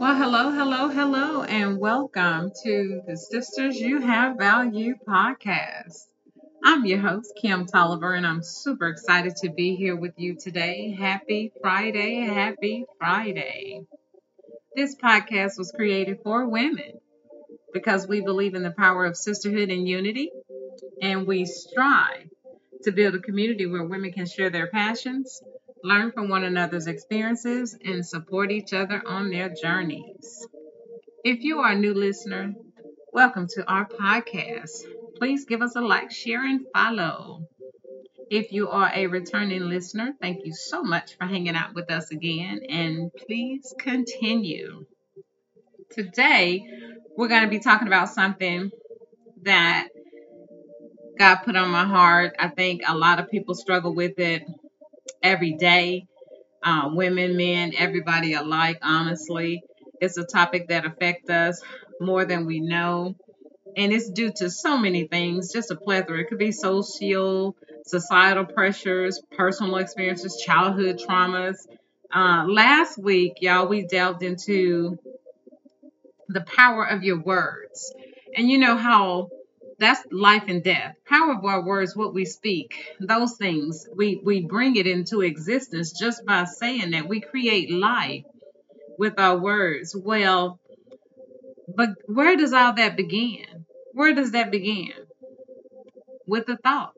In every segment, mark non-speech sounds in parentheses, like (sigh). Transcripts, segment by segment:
Well, hello, hello, hello, and welcome to the Sisters You Have Value podcast. I'm your host, Kim Tolliver, and I'm super excited to be here with you today. Happy Friday, happy Friday. This podcast was created for women because we believe in the power of sisterhood and unity, and we strive to build a community where women can share their passions, learn from one another's experiences, and support each other on their journeys. If you are a new listener, welcome to our podcast. Please give us a like, share, and follow. If you are a returning listener, thank you so much for hanging out with us again, and please continue. Today, we're going to be talking about something that God put on my heart. I think a lot of people struggle with it every day. Uh, women, men, everybody alike, honestly. It's a topic that affects us more than we know. And it's due to so many things, just a plethora. It could be social, societal pressures, personal experiences, childhood traumas. Uh, last week, y'all, we delved into the power of your words. And you know how that's life and death. Power of our words, what we speak, those things, we, we bring it into existence just by saying that we create life with our words. Well, but where does all that begin? Where does that begin? With a thought.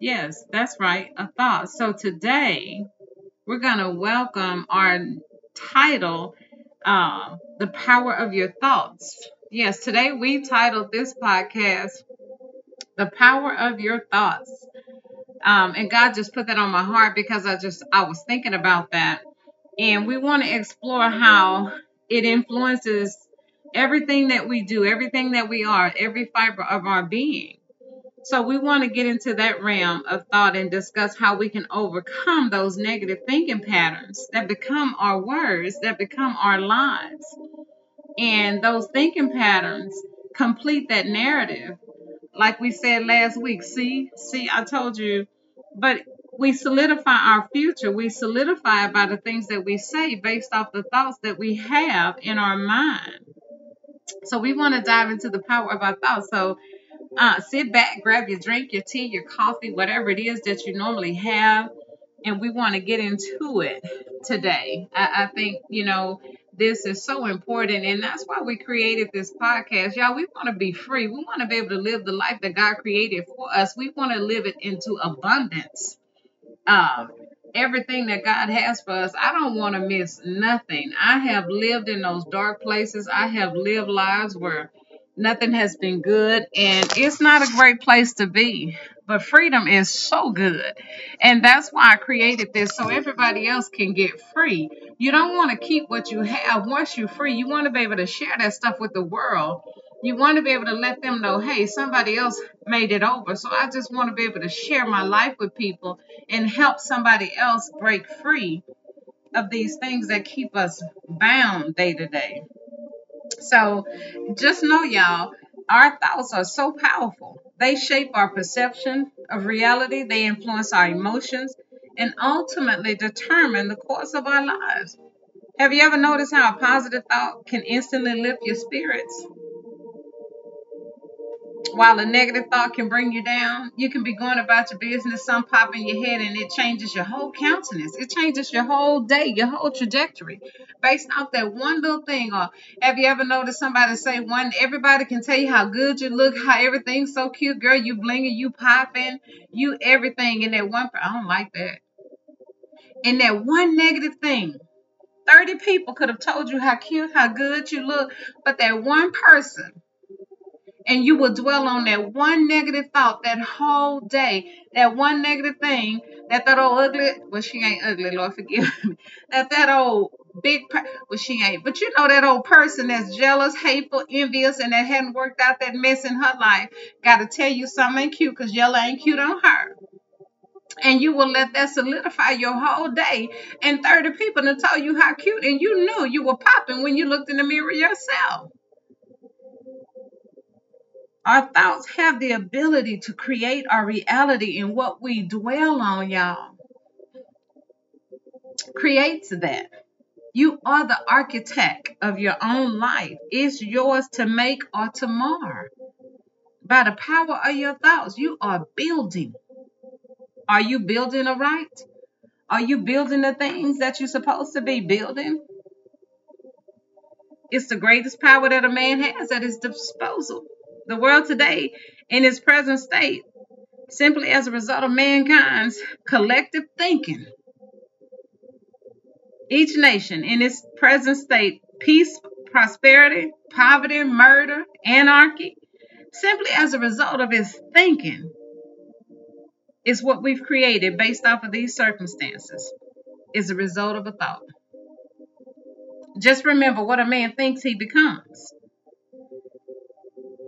Yes, that's right, a thought. So today, we're going to welcome our title, uh, The Power of Your Thoughts. Yes, today we titled this podcast The Power of Your Thoughts. Um, and God just put that on my heart because I just I was thinking about that. And we want to explore how it influences everything that we do, everything that we are, every fiber of our being. So we want to get into that realm of thought and discuss how we can overcome those negative thinking patterns that become our words, that become our lives. And those thinking patterns complete that narrative. Like we said last week, see, see, I told you, but we solidify our future. We solidify by the things that we say based off the thoughts that we have in our mind. So we want to dive into the power of our thoughts. So uh, sit back, grab your drink, your tea, your coffee, whatever it is that you normally have, and we want to get into it today. I, I think, you know, this is so important and that's why we created this podcast. Y'all we want to be free. We want to be able to live the life that god created for us. We want to live it into abundance um, everything that god has for us. I don't want to miss nothing. I have lived in those dark places. I have lived lives where nothing has been good and it's not a great place to be but freedom is so good. And that's why i created this so everybody else can get free. You don't want to keep what you have. Once you're free you want to be able to share that stuff with the world. You want to be able to let them know hey somebody else made it over. So i just want to be able to share my life with people and help somebody else break free of these things that keep us bound day to day. So just know, y'all, our thoughts are so powerful. They shape our perception of reality, they influence our emotions, and ultimately determine the course of our lives. Have you ever noticed how a positive thought can instantly lift your spirits? While a negative thought can bring you down, you can be going about your business, some pop in your head, and it changes your whole countenance. It changes your whole day, your whole trajectory based off that one little thing. Or have you ever noticed somebody say one, everybody can tell you how good you look, how everything's so cute, girl, you blinging, you popping, you everything. And that one, I don't like that. And that one negative thing, 30 people could have told you how cute, how good you look, but that one person and you will dwell on that one negative thought that whole day, that one negative thing, that that old ugly, well, she ain't ugly, Lord forgive (laughs) me, that that old big, well, she ain't, but you know that old person that's jealous, hateful, envious, and that hadn't worked out that mess in her life, got to tell you something ain't cute because yellow ain't cute on her. And you will let that solidify your whole day. And 30 people to tell you how cute, and you knew you were popping when you looked in the mirror yourself. Our thoughts have the ability to create our reality, and what we dwell on, y'all, creates that. You are the architect of your own life. It's yours to make or to mar. By the power of your thoughts, you are building. Are you building right? Are you building the things that you're supposed to be building? It's the greatest power that a man has at his disposal. The world today, in its present state, simply as a result of mankind's collective thinking, each nation in its present state, peace, prosperity, poverty, murder, anarchy, simply as a result of its thinking, is what we've created based off of these circumstances, is a result of a thought. Just remember what a man thinks he becomes.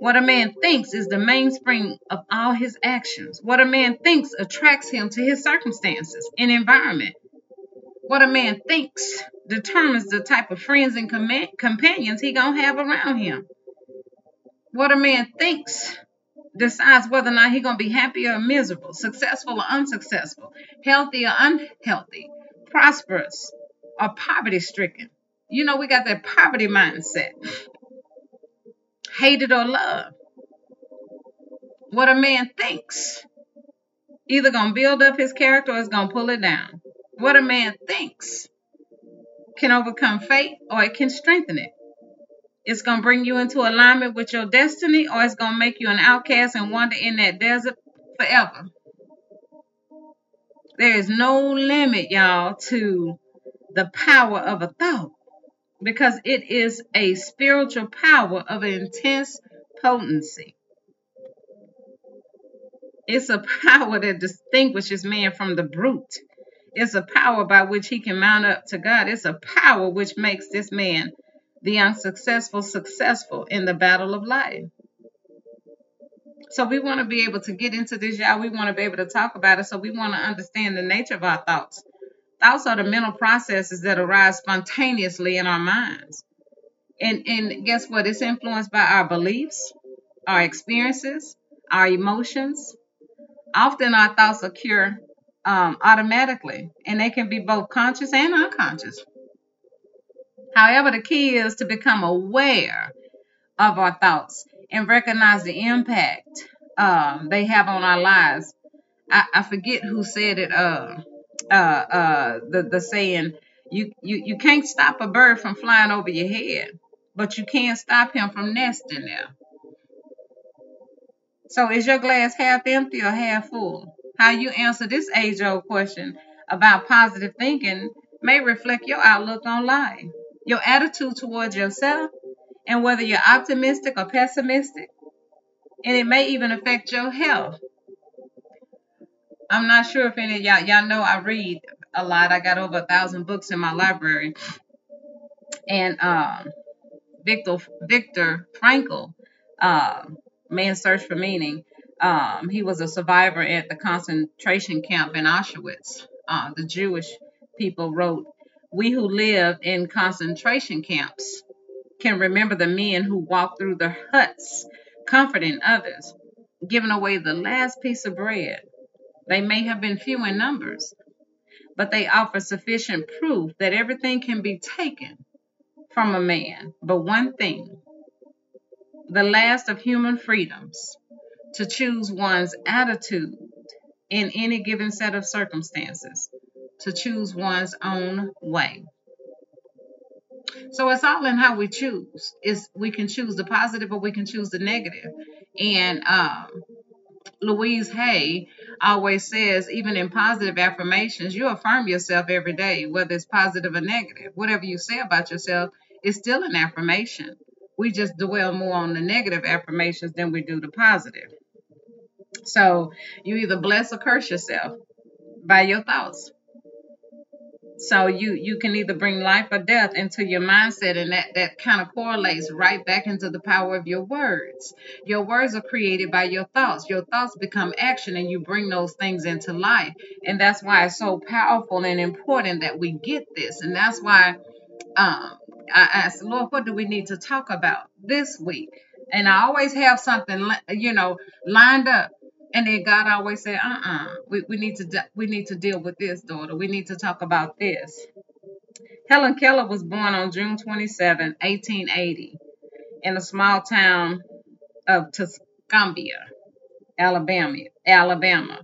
What a man thinks is the mainspring of all his actions. What a man thinks attracts him to his circumstances and environment. What a man thinks determines the type of friends and com- companions he gonna have around him. What a man thinks decides whether or not he gonna be happy or miserable, successful or unsuccessful, healthy or unhealthy, prosperous or poverty stricken. You know, we got that poverty mindset. (laughs) Hated or loved. What a man thinks either gonna build up his character or it's gonna pull it down. What a man thinks can overcome fate or it can strengthen it. It's going to bring you into alignment with your destiny or it's going to make you an outcast and wander in that desert forever. There is no limit, y'all, to the power of a thought because it is a spiritual power of intense potency. It's a (laughs) power that distinguishes man from the brute. It's a power by which he can mount up to God. It's a power which makes this man, the unsuccessful, successful in the battle of life. So we want to be able to get into this, y'all. We want to be able to talk about it. So we want to understand the nature of our thoughts. Thoughts are the mental processes that arise spontaneously in our minds. And, and guess what? It's influenced by our beliefs, our experiences, our emotions. Often our thoughts occur um, automatically, and they can be both conscious and unconscious. However, the key is to become aware of our thoughts and recognize the impact um, they have on our lives. I, I forget who said it. Uh, uh, uh, the the saying, you, you you can't stop a bird from flying over your head, but you can stop him from nesting there. So, is your glass half empty or half full? How you answer this age old question about positive thinking may reflect your outlook on life, your attitude towards yourself, and whether you're optimistic or pessimistic. And it may even affect your health. I'm not sure if any of y'all y'all know I read a lot. I got over a thousand books in my library. And um, Viktor Viktor Frankl, uh, Search for Meaning, um, he was a survivor at the concentration camp in Auschwitz. Uh, the Jewish people wrote, We who live in concentration camps can remember the men who walked through the huts, comforting others, giving away the last piece of bread. They may have been few in numbers, but they offer sufficient proof that everything can be taken from a man but one thing the last of human freedoms to choose one's attitude in any given set of circumstances, to choose one's own way. So it's all in how we choose. Is we can choose the positive or we can choose the negative. And um, Louise Hay always says, even in positive affirmations, you affirm yourself every day, whether it's positive or negative. Whatever you say about yourself is still an affirmation. We just dwell more on the negative affirmations than we do the positive. So you either bless or curse yourself by your thoughts. So you you can either bring life or death into your mindset, and that that kind of correlates right back into the power of your words. Your words are created by your thoughts. Your thoughts become action, and you bring those things into life. And that's why it's so powerful and important that we get this. And that's why um, I asked Lord, what do we need to talk about this week? And I always have something, you know, lined up and then God always said, uh-uh, we, we need to we need to deal with this, daughter. We need to talk about this. Helen Keller was born on June 27, 1880, in a small town of Tuscumbia, Alabama. Alabama.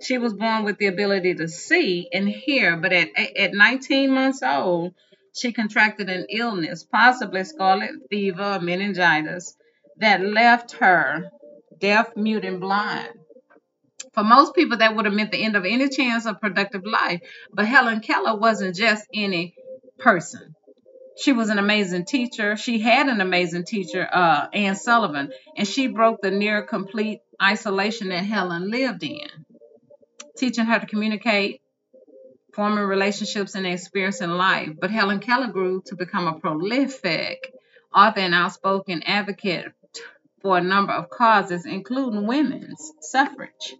She was born with the ability to see and hear, but at, at 19 months old, she contracted an illness, possibly scarlet fever or meningitis, that left her deaf, mute, and blind. For most people, that would have meant the end of any chance of productive life. But Helen Keller wasn't just any person. She was an amazing teacher. She had an amazing teacher, uh, Anne Sullivan, and she broke the near complete isolation that Helen lived in, teaching her to communicate, forming relationships, and experiencing life. But Helen Keller grew to become a prolific author and outspoken advocate for a number of causes, including women's suffrage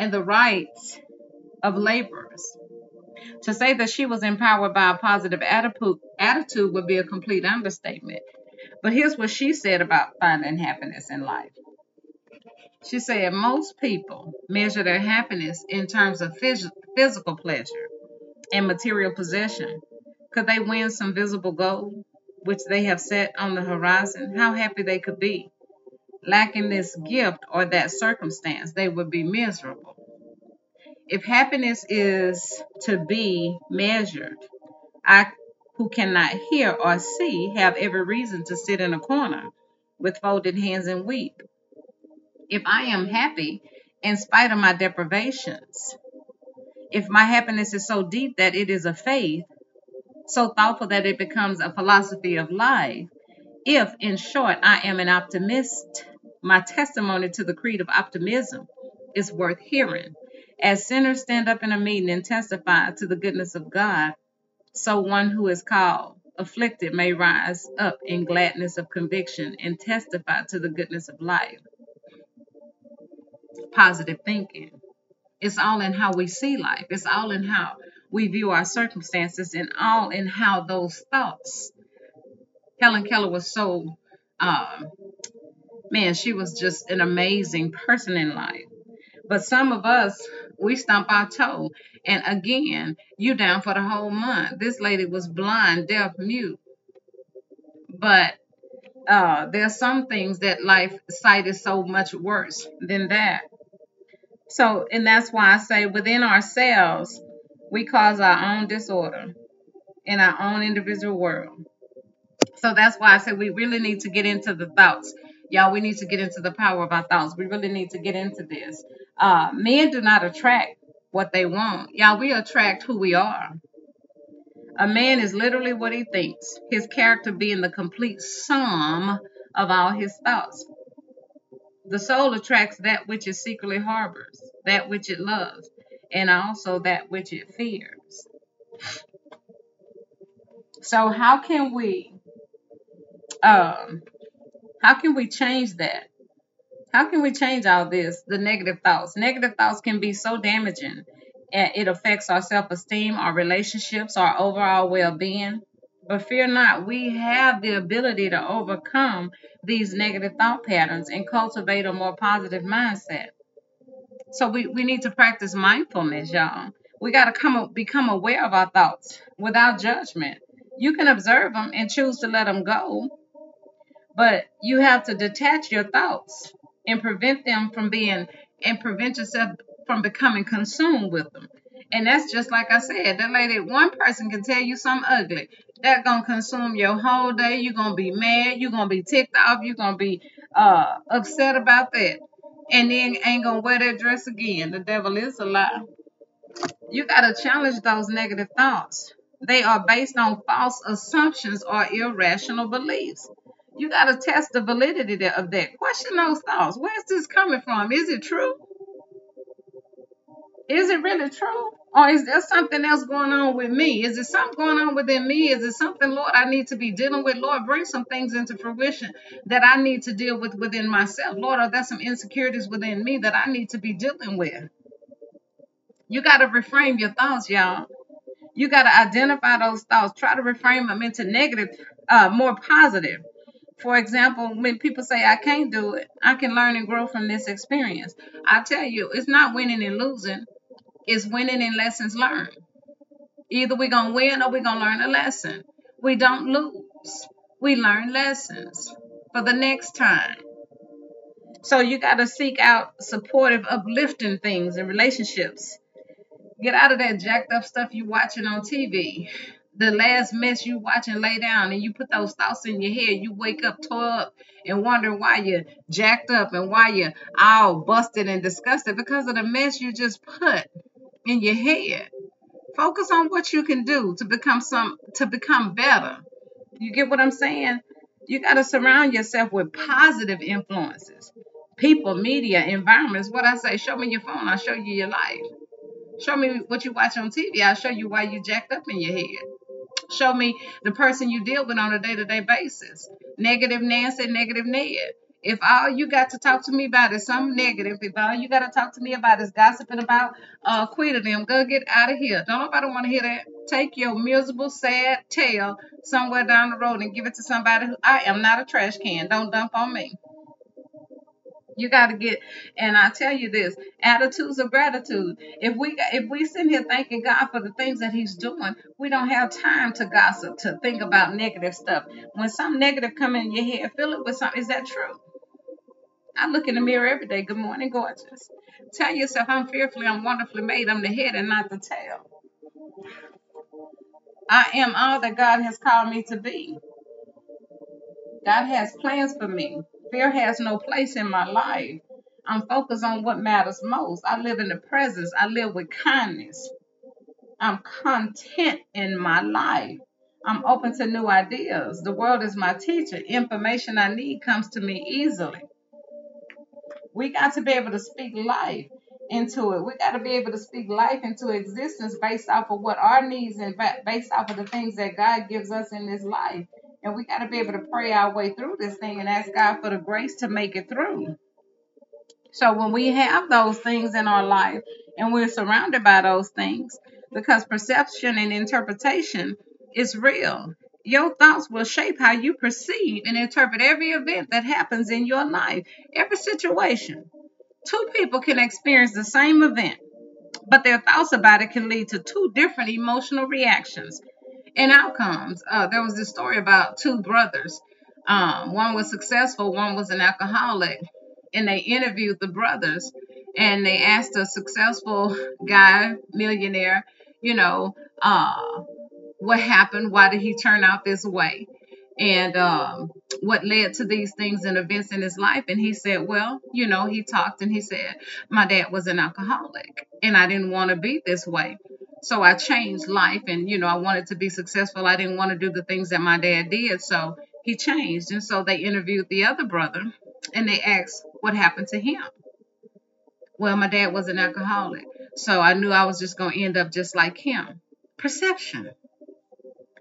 and the rights of laborers. To say that she was empowered by a positive attitude would be a complete understatement. But here's what she said about finding happiness in life. She said most people measure their happiness in terms of phys- physical pleasure and material possession. Could they win some visible goal, which they have set on the horizon? How happy they could be. Lacking this gift or that circumstance, they would be miserable. If happiness is to be measured, I who cannot hear or see have every reason to sit in a corner with folded hands and weep. If I am happy in spite of my deprivations, if my happiness is so deep that it is a faith, so thoughtful that it becomes a philosophy of life, if, in short, I am an optimist, my testimony to the creed of optimism is worth hearing. As sinners stand up in a meeting and testify to the goodness of God, so one who is called afflicted may rise up in gladness of conviction and testify to the goodness of life. Positive thinking. It's all in how we see life. It's all in how we view our circumstances and all in how those thoughts. Helen Keller was so, uh, man, she was just an amazing person in life. But some of us, we stump our toe. And again, you down for the whole month. This lady was blind, deaf, mute. But uh, there are some things that life sight is so much worse than that. So, and that's why I say within ourselves, we cause our own disorder in our own individual world. So that's why I say we really need to get into the thoughts. Y'all, we need to get into the power of our thoughts. We really need to get into this. Uh, men do not attract what they want. Y'all, we attract who we are. A man is literally what he thinks, his character being the complete sum of all his thoughts. The soul attracts that which it secretly harbors, that which it loves, and also that which it fears. So how can we um how can we change that? How can we change all this? The negative thoughts. Negative thoughts can be so damaging. It affects our self-esteem, our relationships, our overall well-being. But fear not, we have the ability to overcome these negative thought patterns and cultivate a more positive mindset. So we, we need to practice mindfulness, y'all. We got to come become aware of our thoughts without judgment. You can observe them and choose to let them go, but you have to detach your thoughts and prevent them from being and prevent yourself from becoming consumed with them. And that's just like I said, that lady, one person can tell you something ugly. That gonna consume your whole day. You're gonna be mad. You're gonna be ticked off. You're gonna be uh, upset about that. And then ain't gonna wear that dress again. The devil is a lie. You gotta challenge those negative thoughts. They are based on false assumptions or irrational beliefs. You gotta test the validity of that. Question those thoughts. Where's this coming from? Is it true? Is it really true? Or is there something else going on with me? Is there something going on within me? Is it something, Lord, I need to be dealing with? Lord, bring some things into fruition that I need to deal with within myself. Lord, are there some insecurities within me that I need to be dealing with? You got to reframe your thoughts, y'all. You got to identify those thoughts. Try to reframe them into negative, uh, more positive. For example, when people say, I can't do it, I can learn and grow from this experience. I tell you, it's not winning and losing it's winning and lessons learned. Either we're going to win or we're going to learn a lesson. We don't lose, we learn lessons for the next time. So you got to seek out supportive, uplifting things in relationships. Get out of that jacked up stuff you're watching on TV. The last mess you watch and lay down, and you put those thoughts in your head. You wake up, tore up, and wonder why you're jacked up and why you're all busted and disgusted because of the mess you just put in your head. Focus on what you can do to become some to become better. You get what I'm saying? You got to surround yourself with positive influences. People, media, environments. What I say, show me your phone, I'll show you your life. Show me what you watch on TV, I'll show you why you jacked up in your head. Show me the person you deal with on a day to day basis. Negative Nancy, negative Ned. If all you got to talk to me about is some negative, if all you got to talk to me about is gossiping about uh quit of them, go get out of here. Don't nobody want to hear that. Take your miserable, sad tale somewhere down the road and give it to somebody who I am not a trash can. Don't dump on me. You got to get, and I tell you this: attitudes of gratitude. If we if we sit here thanking God for the things that He's doing, we don't have time to gossip, to think about negative stuff. When some negative come in your head, fill it with something. Is that true? I look in the mirror every day. Good morning, gorgeous. Tell yourself I'm fearfully, I'm wonderfully made. I'm the head and not the tail. I am all that God has called me to be. God has plans for me. Fear has no place in my life. I'm focused on what matters most. I live in the presence. I live with kindness. I'm content in my life. I'm open to new ideas. The world is my teacher. Information I need comes to me easily. We got to be able to speak life into it. We got to be able to speak life into existence based off of what our needs and based off of the things that God gives us in this life. And we got to be able to pray our way through this thing and ask God for the grace to make it through. So when we have those things in our life and we're surrounded by those things, because perception and interpretation is real. Your thoughts will shape how you perceive and interpret every event that happens in your life, every situation. Two people can experience the same event, but their thoughts about it can lead to two different emotional reactions and outcomes. Uh, there was this story about two brothers. Um, one was successful, one was an alcoholic, and they interviewed the brothers and they asked a successful (laughs) guy, millionaire, you know, uh, what happened? Why did he turn out this way? And um, what led to these things and events in his life. And he said, Well, you know, he talked and he said, My dad was an alcoholic and I didn't want to be this way. So I changed life and, you know, I wanted to be successful. I didn't want to do the things that my dad did. So he changed. And so they interviewed the other brother and they asked what happened to him. Well, my dad was an alcoholic. So I knew I was just going to end up just like him. Perception.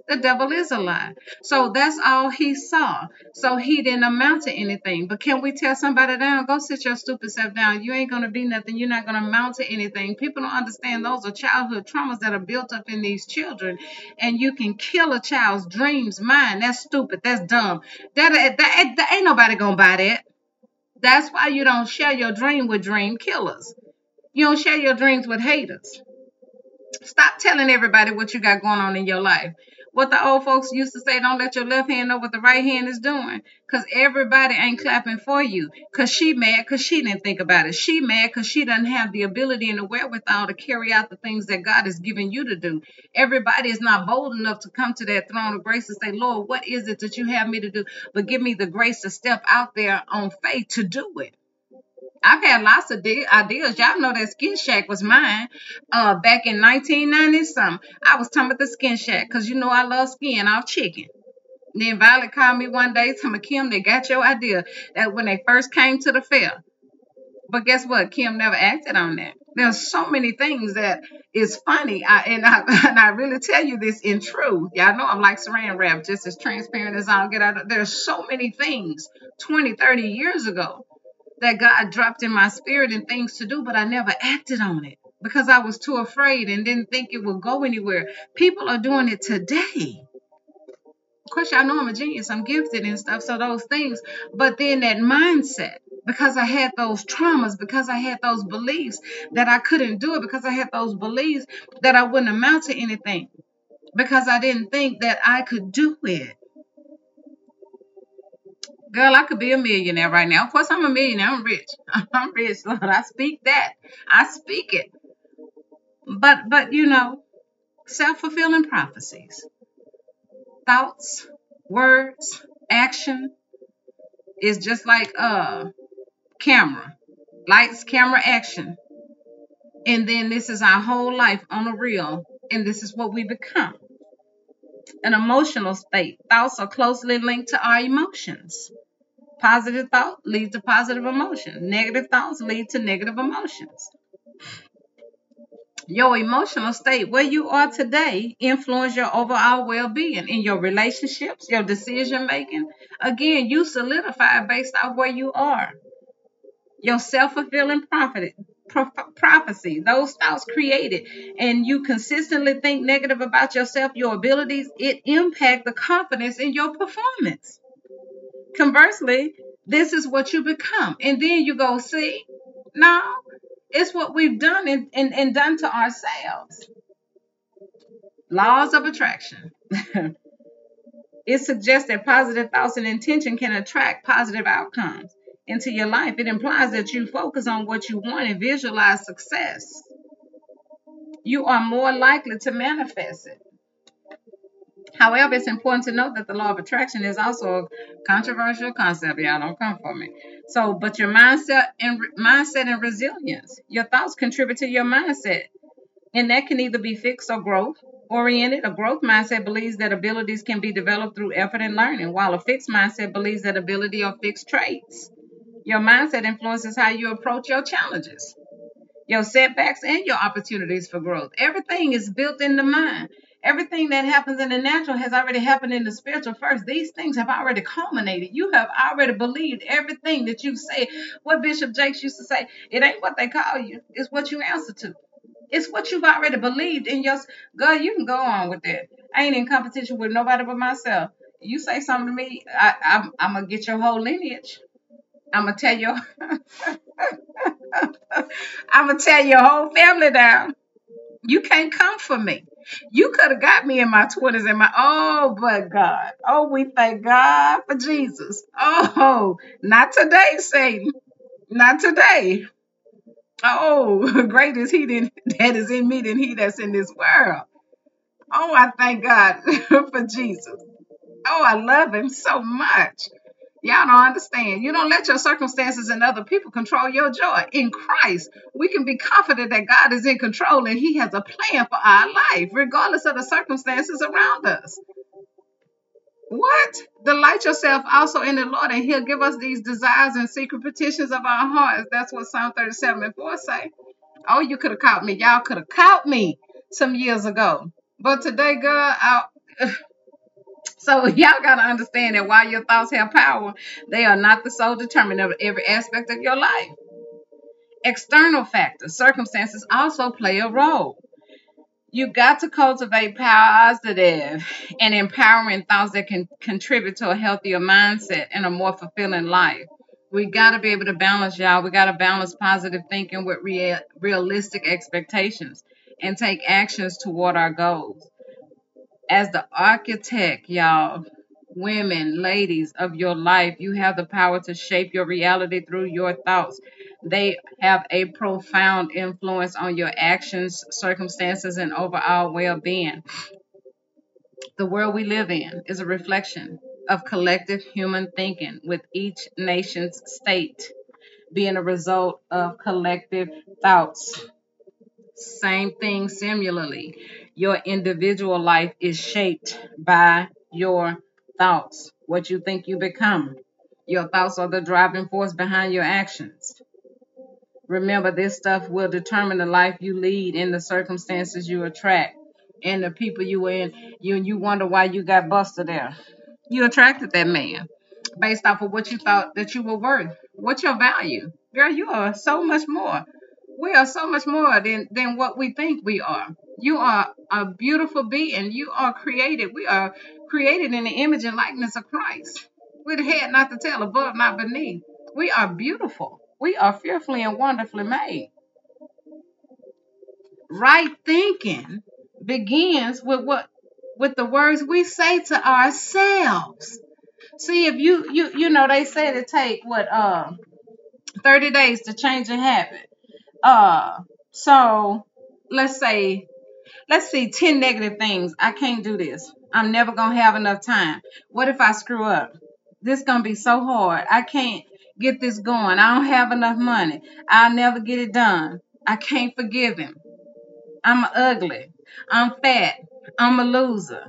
The devil is a lie. So that's all he saw. So he didn't amount to anything. But can we tell somebody down, go sit your stupid self down? You ain't going to be nothing. You're not going to amount to anything. People don't understand those are childhood traumas that are built up in these children. And you can kill a child's dreams, mind. That's stupid. That's dumb. That, that, that, that ain't nobody going to buy that. That's why you don't share your dream with dream killers. You don't share your dreams with haters. Stop telling everybody what you got going on in your life what the old folks used to say, don't let your left hand know what the right hand is doing. Because everybody ain't clapping for you. Because she mad because she didn't think about it. She mad because she doesn't have the ability and the wherewithal to carry out the things that God has given you to do. Everybody is not bold enough to come to that throne of grace and say, Lord, what is it that you have me to do? But give me the grace to step out there on faith to do it. I've had lots of de- ideas. Y'all know that Skin Shack was mine uh, back in 1990 something. I was talking about the Skin Shack because you know I love skin off chicken. Then Violet called me one day, telling me, Kim, they got your idea that when they first came to the fair. But guess what? Kim never acted on that. There's so many things that is funny. I, and, I, (laughs) and I really tell you this in truth. Y'all know I'm like saran wrap, just as transparent as I'll get out. Of, there's so many things 20, 30 years ago that God dropped in my spirit and things to do, but I never acted on it because I was too afraid and didn't think it would go anywhere. People are doing it today. Of course, y'all know I'm a genius, I'm gifted and stuff, so those things. But then that mindset, because I had those traumas, because I had those beliefs that I couldn't do it, because I had those beliefs that I wouldn't amount to anything. because I didn't think that I could do it. Girl, I could be a millionaire right now. Of course, I'm a millionaire. I'm rich. (laughs) I'm rich, Lord. I speak that. I speak it. But, but you know, self-fulfilling prophecies, thoughts, words, action is just like a camera, lights, camera, action. And then this is our whole life on a reel, and this is what we become. An emotional state. Thoughts are closely linked to our emotions. Positive thought leads to positive emotion. Negative thoughts lead to negative emotions. Your emotional state, where you are today, influence your overall well-being in your relationships, your decision making. Again, you solidify based off where you are. Your self-fulfilling prophet, prophecy, those thoughts created, and you consistently think negative about yourself, your abilities, it impact the confidence in your performance. Conversely, this is what you become. And then you go, see, no, it's what we've done and, and, and done to ourselves. Laws of attraction. (laughs) it suggests that positive thoughts and intention can attract positive outcomes into your life. It implies that you focus on what you want and visualize success. You are more likely to manifest it. However, it's important to note that the law of attraction is also a controversial concept. Y'all don't come for me. So, but your mindset and mindset and resilience, your thoughts contribute to your mindset, and that can either be fixed or growth oriented. A growth mindset believes that abilities can be developed through effort and learning, while a fixed mindset believes that ability are fixed traits. Your mindset influences how you approach your challenges, your setbacks, and your opportunities for growth. Everything is built in the mind. Everything that happens in the natural has already happened in the spiritual first. These things have already culminated. You have already believed everything that you say. What Bishop Jakes used to say, it ain't what they call you, it's what you answer to. It's what you've already believed in your God, you can go on with that. I ain't in competition with nobody but myself. You say something to me, I, I'm gonna get your whole lineage. I'm gonna tell your I'm gonna tell your whole family down. You can't come for me. You could have got me in my 20s and my, oh, but God. Oh, we thank God for Jesus. Oh, not today, Satan. Not today. Oh, (laughs) great is he that is in me than he that's in this world. Oh, I thank God (laughs) for Jesus. Oh, I love him so much. Y'all don't understand. You don't let your circumstances and other people control your joy. In Christ, we can be confident that God is in control and He has a plan for our life, regardless of the circumstances around us. What? Delight yourself also in the Lord, and He'll give us these desires and secret petitions of our hearts. That's what Psalm 37 and 4 say. Oh, you could have caught me. Y'all could have caught me some years ago. But today, God, I, so (laughs) y'all gotta understand that while your thoughts have power, they are not the sole determinant of every aspect of your life. External factors, circumstances also play a role. You got to cultivate positive and empowering thoughts that can contribute to a healthier mindset and a more fulfilling life. We got to be able to balance, y'all. We got to balance positive thinking with real, realistic expectations and take actions toward our goals as the architect, y'all, women, ladies of your life, you have the power to shape your reality through your thoughts. They have a profound influence on your actions, circumstances, and overall well being. The world we live in is a reflection of collective human thinking, with each nation's state being a result of collective thoughts. Same thing similarly. Your individual life is shaped by your thoughts, what you think you become. Your thoughts are the driving force behind your actions. Remember, this stuff will determine the life you lead and the circumstances you attract and the people you in. You you wonder why you got busted there. You attracted that man based off of what you thought that you were worth. What's your value? Girl, you are so much more we are so much more than, than what we think we are. You are a beautiful being. You are created. We are created in the image and likeness of Christ. The head, not the tail, above, not beneath. We are beautiful. We are fearfully and wonderfully made. Right thinking begins with what with the words we say to ourselves. See, if you you you know they say to take what uh 30 days to change a habit. Uh so let's say let's see 10 negative things. I can't do this. I'm never going to have enough time. What if I screw up? This going to be so hard. I can't get this going. I don't have enough money. I'll never get it done. I can't forgive him. I'm ugly. I'm fat. I'm a loser.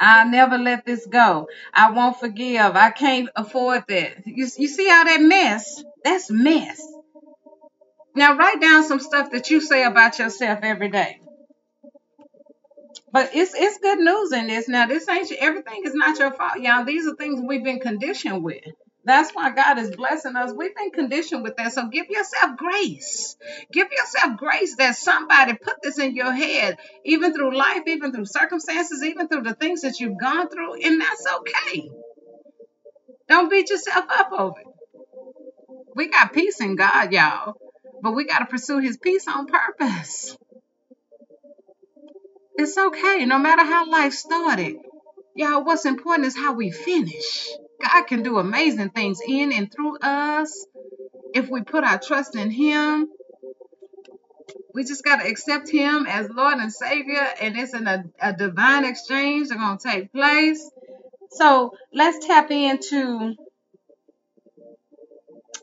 I'll never let this go. I won't forgive. I can't afford that. You, you see how that mess? That's mess. Now write down some stuff that you say about yourself every day. But it's it's good news in this. Now this ain't everything is not your fault, y'all. These are things we've been conditioned with. That's why God is blessing us. We've been conditioned with that. So give yourself grace. Give yourself grace that somebody put this in your head, even through life, even through circumstances, even through the things that you've gone through, and that's okay. Don't beat yourself up over it. We got peace in God, y'all, but we got to pursue His peace on purpose. It's okay, no matter how life started. Y'all, what's important is how we finish. God can do amazing things in and through us if we put our trust in Him. We just got to accept Him as Lord and Savior, and it's in a, a divine exchange that's going to take place. So let's tap into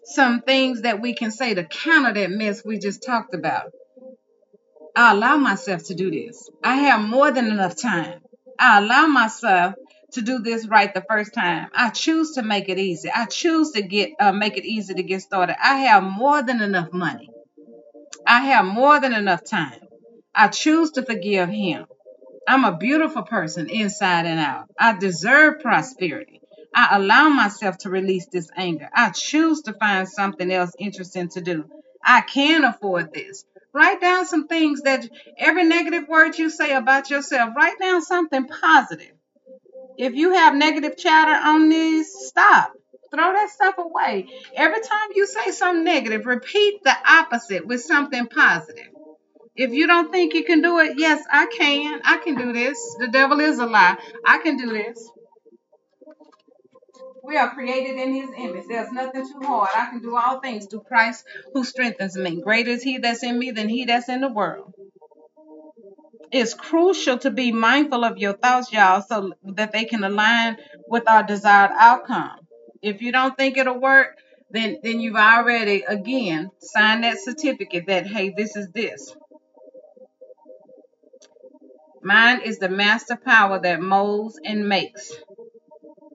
some things that we can say to counter that mess we just talked about. I allow myself to do this. I have more than enough time. I allow myself to do this right the first time. I choose to make it easy. I choose to get uh, make it easy to get started. I have more than enough money. I have more than enough time. I choose to forgive him. I'm a beautiful person inside and out. I deserve prosperity. I allow myself to release this anger. I choose to find something else interesting to do. I can afford this. Write down some things that every negative word you say about yourself, write down something positive. If you have negative chatter on these, stop. Throw that stuff away. Every time you say something negative, repeat the opposite with something positive. If you don't think you can do it, yes, I can. I can do this. The devil is a lie. I can do this. We are created in his image. There's nothing too hard. I can do all things through Christ who strengthens me. Greater is he that's in me than he that's in the world. It's crucial to be mindful of your thoughts, y'all, so that they can align with our desired outcome. If you don't think it'll work, then then you've already again signed that certificate that hey, this is this. Mind is the master power that molds and makes.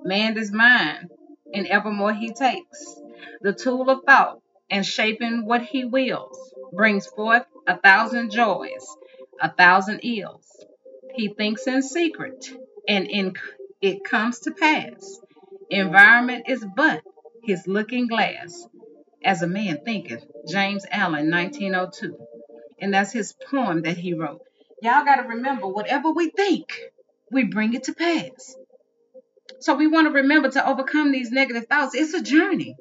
Man is mind, and evermore he takes. The tool of thought, and shaping what he wills, brings forth a thousand joys, a thousand ills. He thinks in secret, and in it comes to pass. Environment is but his looking glass, as a man thinketh. James Allen, 1902. And that's his poem that he wrote. Y'all got to remember, whatever we think, we bring it to pass. So we want to remember to overcome these negative thoughts. It's a journey.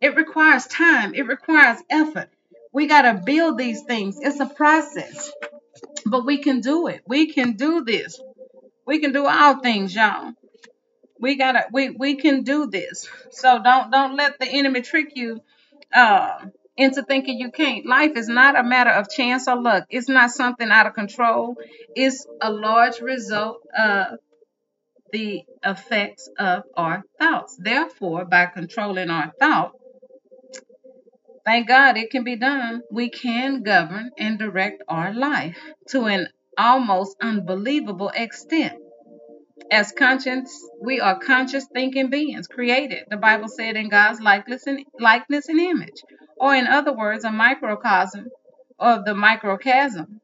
It requires time. It requires effort. We got to build these things. It's a process. But we can do it. We can do this. We can do all things, y'all. We gotta we we can do this. So don't don't let the enemy trick you uh into thinking you can't. Life is not a matter of chance or luck. It's not something out of control. It's a large result of the effects of our thoughts. Therefore, by controlling our thought, thank God it can be done. We can govern and direct our life to an almost unbelievable extent. As conscious, we are conscious thinking beings created, the Bible said, in God's likeness and, likeness and image, or in other words, a microcosm of the microcosm,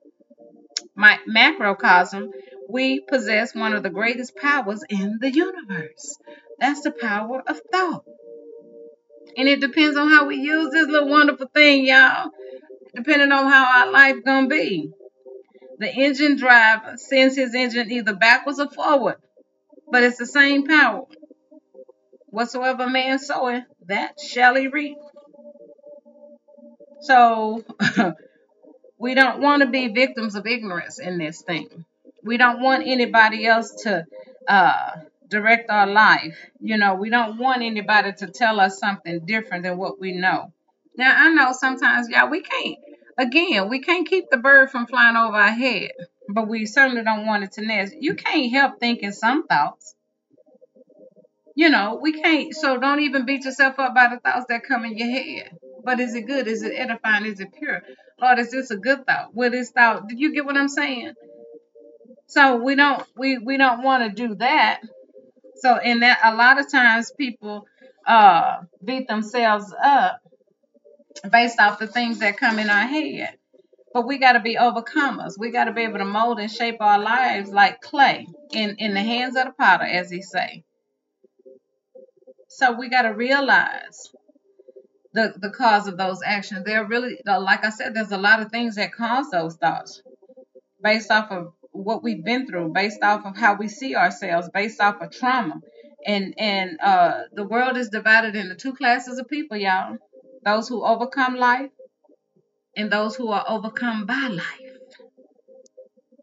my, macrocosm we possess one of the greatest powers in the universe. That's the power of thought. And it depends on how we use this little wonderful thing, y'all. Depending on how our life gonna be. The engine driver sends his engine either backwards or forward, but it's the same power. Whatsoever man soweth, that shall he reap. So (laughs) we don't want to be victims of ignorance in this thing. We don't want anybody else to uh, direct our life. You know, we don't want anybody to tell us something different than what we know. Now, I know sometimes, y'all, we can't, again, we can't keep the bird from flying over our head, but we certainly don't want it to nest. You can't help thinking some thoughts. You know, we can't, so don't even beat yourself up by the thoughts that come in your head. But is it good? Is it edifying? Is it pure? Lord, is this a good thought? What is thought? do you get what I'm saying? So we don't we we don't want to do that. So in that a lot of times people uh beat themselves up based off the things that come in our head. But we got to be overcomers. We got to be able to mold and shape our lives like clay in in the hands of the potter, as he say. So we got to realize the the cause of those actions. They're really, like I said, there's a lot of things that cause those thoughts based off of what we've been through, based off of how we see ourselves, based off of trauma. And and uh, the world is divided into two classes of people, y'all. Those who overcome life and those who are overcome by life.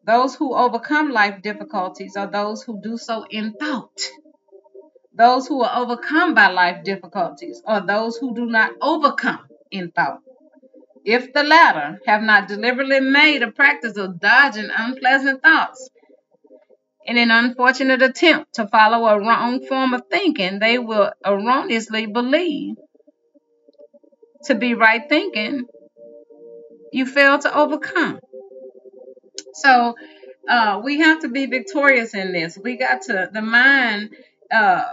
Those who overcome life difficulties are those who do so in thought. Those who are overcome by life difficulties are those who do not overcome in thought. If the latter have not deliberately made a practice of dodging unpleasant thoughts in an unfortunate attempt to follow a wrong form of thinking, they will erroneously believe to be right thinking you fail to overcome. So uh, we have to be victorious in this. We got to the mind uh,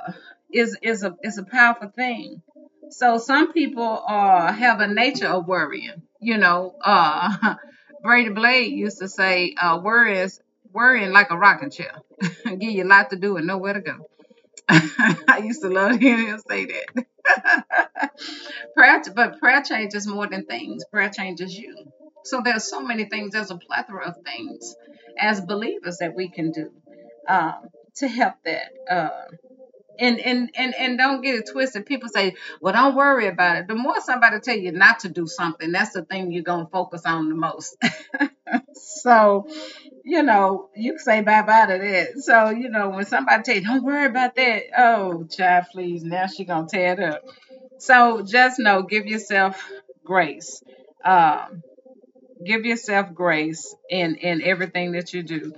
is is a is a powerful thing. So some people uh, have a nature of worrying. You know, uh, (laughs) Brady Blade used to say, uh, "Worry is worrying like a rocking chair, (laughs) give you a lot to do and nowhere to go." (laughs) I used to love hearing him say that. prayer, but prayer changes more than things. Prayer changes you. So there's so many things. There's a plethora of things as believers that we can do um, to help that. Uh, and and and and don't get it twisted. People say, "Well, don't worry about it." The more somebody tell you not to do something, that's the thing you're gonna focus on the most. (laughs) so, you know, you can say bye bye to that. So, you know, when somebody tell you, "Don't worry about that," oh, child, please, now she gonna tear it up. So, just know, give yourself grace. Um, give yourself grace in in everything that you do.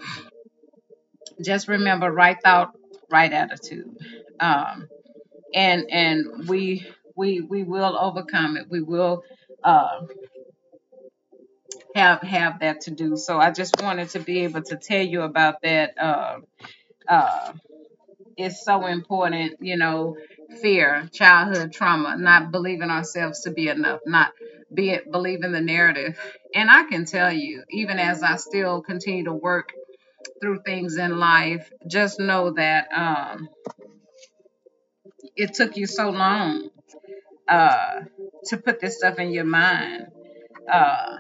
Just remember, right thought, right attitude um, and and we we we will overcome it. We will uh, have have that to do. So I just wanted to be able to tell you about that. Uh, uh, it's so important, you know, fear, childhood trauma, not believing ourselves to be enough, not be believing the narrative. And I can tell you, even as I still continue to work through things in life, just know that um, it took you so long uh, to put this stuff in your mind. Uh,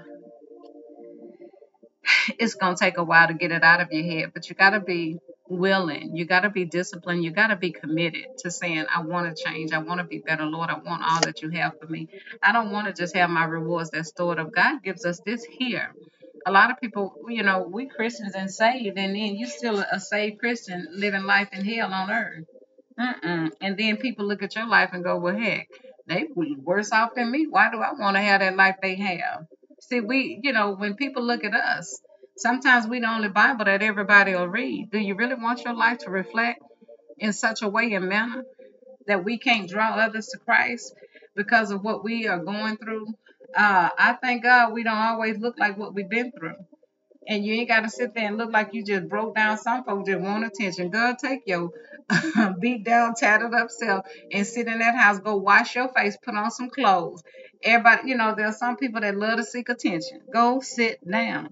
it's going to take a while to get it out of your head, but you got to be willing. You got to be disciplined. You got to be committed to saying, I want to change. I want to be better, Lord. I want all that you have for me. I don't want to just have my rewards that's stored up. God gives us this here. A lot of people, you know, we Christians and saved, and then you still a saved Christian living life in hell on earth. Mm-mm. And then people look at your life and go, well, heck, they worse off than me. Why do I want to have that life they have? See, we, you know, when people look at us, sometimes we the only Bible that everybody will read. Do you really want your life to reflect in such a way and manner that we can't draw others to Christ because of what we are going through? Uh, I thank God we don't always look like what we've been through. And you ain't got to sit there and look like you just broke down. Some folks just want attention. God, take your (laughs) beat down, tattered up self and sit in that house. Go wash your face, put on some clothes. Everybody, you know, there are some people that love to seek attention. Go sit down.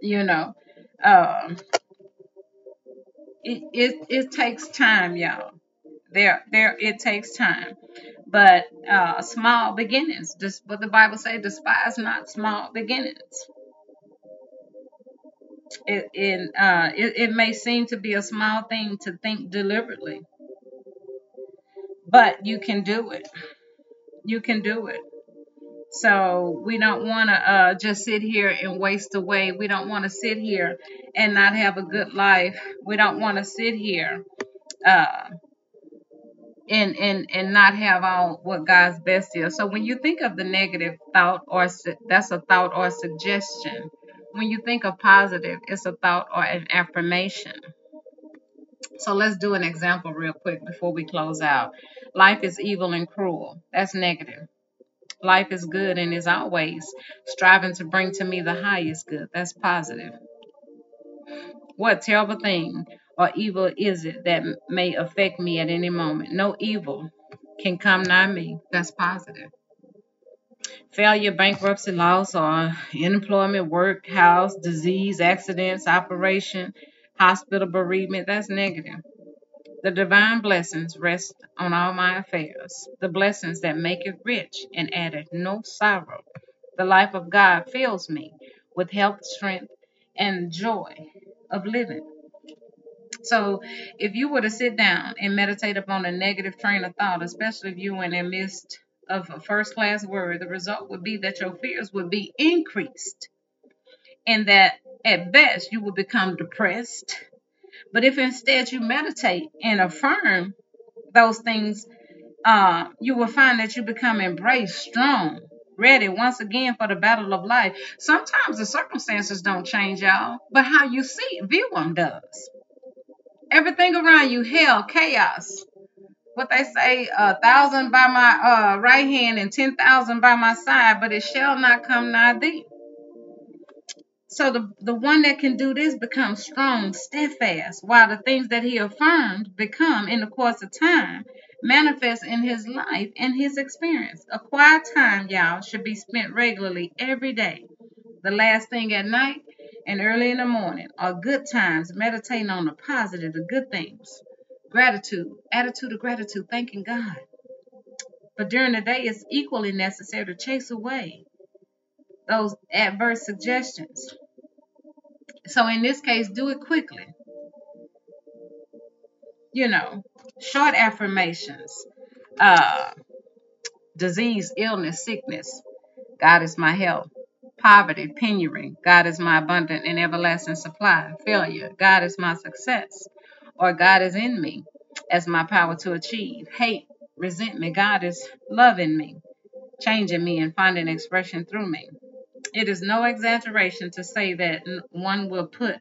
You know, um, it, it it takes time, y'all. There, there, it takes time. But uh, small beginnings, just what the Bible say, despise not small beginnings it it, uh, it it may seem to be a small thing to think deliberately, but you can do it. You can do it. So we don't want to uh, just sit here and waste away. We don't want to sit here and not have a good life. We don't want to sit here uh, and and and not have all what God's best is. So when you think of the negative thought or that's a thought or suggestion. When you think of positive, it's a thought or an affirmation. So let's do an example real quick before we close out. Life is evil and cruel. That's negative. Life is good and is always striving to bring to me the highest good. That's positive. What terrible thing or evil is it that may affect me at any moment? No evil can come nigh me. That's positive. Failure, bankruptcy, loss, or unemployment, workhouse, disease, accidents, operation, hospital bereavement, that's negative. The divine blessings rest on all my affairs, the blessings that make it rich and addeth no sorrow. The life of God fills me with health, strength, and joy of living. So, if you were to sit down and meditate upon a negative train of thought, especially if you were in the midst of a first class word, the result would be that your fears would be increased and that at best you would become depressed. But if instead you meditate and affirm those things, uh, you will find that you become embraced, strong, ready once again for the battle of life. Sometimes the circumstances don't change, y'all, but how you see view them does. Everything around you, hell, chaos. What they say, a thousand by my uh, right hand and ten thousand by my side, but it shall not come nigh thee. So the, the one that can do this becomes strong, steadfast, while the things that he affirmed become, in the course of time, manifest in his life and his experience. A quiet time, y'all, should be spent regularly every day. The last thing at night and early in the morning are good times meditating on the positive, the good things. Gratitude, attitude of gratitude, thanking God. But during the day, it's equally necessary to chase away those adverse suggestions. So in this case, do it quickly. You know, short affirmations. Uh, disease, illness, sickness. God is my health poverty, penury. God is my abundant and everlasting supply. Failure. God is my success. Or God is in me as my power to achieve. Hate, resentment. God is loving me, changing me, and finding expression through me. It is no exaggeration to say that one will put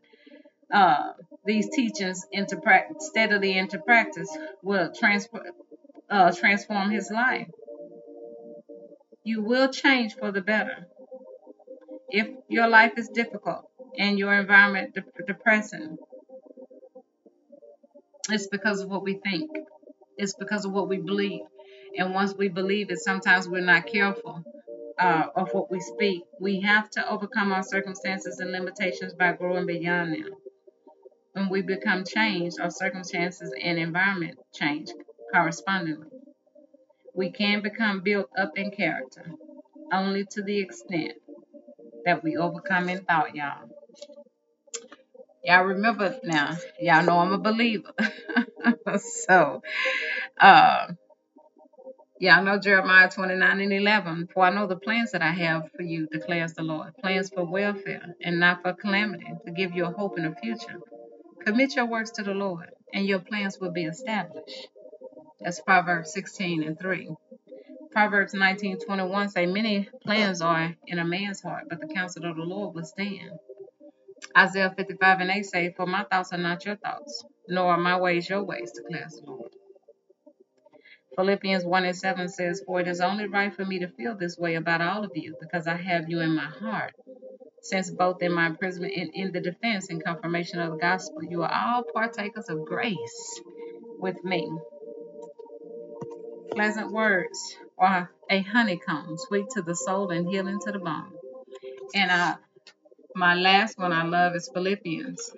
uh, these teachings into practice, steadily into practice, will uh, transform his life. You will change for the better if your life is difficult and your environment de- depressing, it's because of what we think. It's because of what we believe. And once we believe it, sometimes we're not careful uh, of what we speak. We have to overcome our circumstances and limitations by growing beyond them. When we become changed, our circumstances and environment change correspondingly. We can become built up in character only to the extent that we overcome in thought, y'all. Y'all remember now, y'all know I'm a believer. (laughs) so, uh, y'all know Jeremiah 29 and 11. For I know the plans that I have for you, declares the Lord plans for welfare and not for calamity, to give you a hope in the future. Commit your works to the Lord, and your plans will be established. That's Proverbs 16 and 3. Proverbs 19:21 say many plans are in a man's heart, but the counsel of the Lord will stand. Isaiah 55 and 8 say, For my thoughts are not your thoughts, nor are my ways your ways, declares the Lord. Philippians 1 and 7 says, For it is only right for me to feel this way about all of you, because I have you in my heart. Since both in my imprisonment and in the defense and confirmation of the gospel, you are all partakers of grace with me. Pleasant words are a honeycomb, sweet to the soul and healing to the bone. And uh, my last one I love is Philippians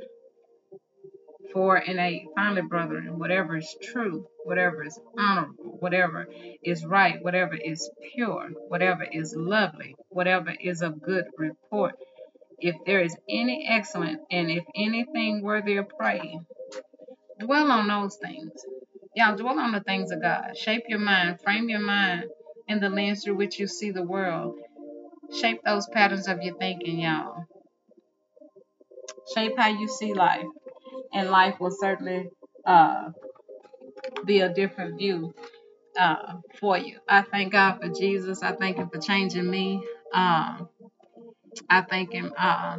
4 and 8. Finally, brethren, whatever is true, whatever is honorable, whatever is right, whatever is pure, whatever is lovely, whatever is of good report, if there is any excellent and if anything worthy of praise, dwell on those things. Y'all dwell on the things of God. Shape your mind, frame your mind in the lens through which you see the world. Shape those patterns of your thinking, y'all. Shape how you see life, and life will certainly uh, be a different view uh, for you. I thank God for Jesus. I thank Him for changing me. Um, I thank Him. Uh,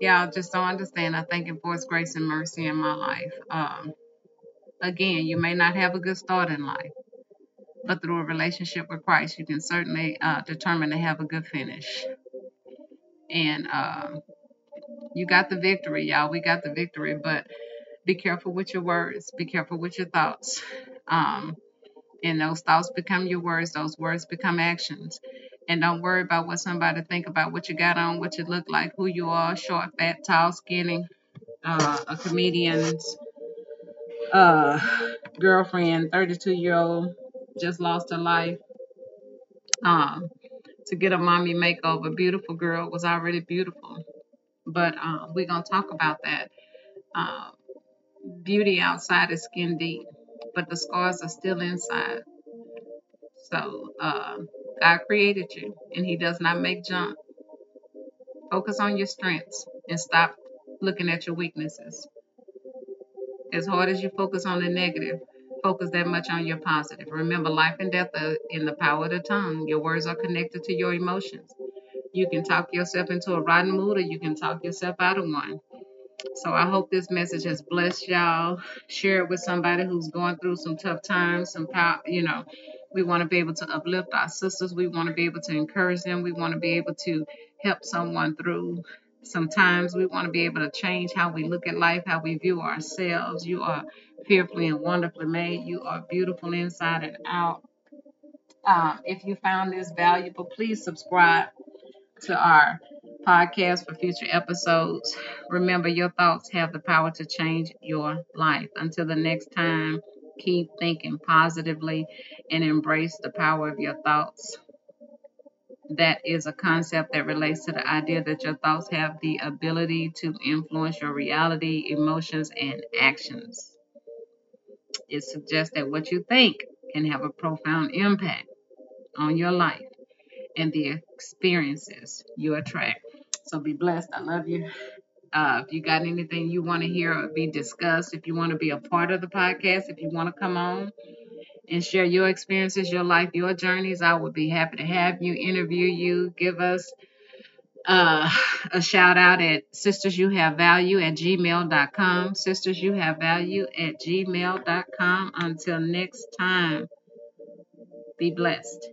y'all just don't understand. I thank Him for His grace and mercy in my life. Um, again, you may not have a good start in life, but through a relationship with Christ, you can certainly uh, determine to have a good finish. And uh, you got the victory, y'all. We got the victory, but be careful with your words. Be careful with your thoughts. Um, and those thoughts become your words. Those words become actions. And don't worry about what somebody think about what you got on, what you look like, who you are, short, fat, tall, skinny, uh, a comedian's uh, girlfriend, 32 year old, just lost her life. Um, to get a mommy makeover, beautiful girl was already beautiful. But uh, we're gonna talk about that. Uh, beauty outside is skin deep, but the scars are still inside. So uh, God created you, and He does not make junk. Focus on your strengths and stop looking at your weaknesses. As hard as you focus on the negative, focus that much on your positive. Remember, life and death are in the power of the tongue. Your words are connected to your emotions. You can talk yourself into a rotten mood, or you can talk yourself out of one. So I hope this message has blessed y'all. Share it with somebody who's going through some tough times, some power, you know. We want to be able to uplift our sisters. We want to be able to encourage them. We want to be able to help someone through sometimes. We want to be able to change how we look at life, how we view ourselves. You are fearfully and wonderfully made. You are beautiful inside and out. Um, if you found this valuable, please subscribe to our podcast for future episodes. Remember, your thoughts have the power to change your life. Until the next time, keep thinking positively and embrace the power of your thoughts. That is a concept that relates to the idea that your thoughts have the ability to influence your reality, emotions, and actions. It suggests that what you think can have a profound impact on your life and the experiences you attract. So be blessed. I love you. Uh, if you got anything you want to hear or be discussed, if you want to be a part of the podcast, if you want to come on and share your experiences, your life, your journeys, I would be happy to have you, interview you, give us uh, a shout out at sisters you have value at gmail.com sisters you have value at gmail.com until next time be blessed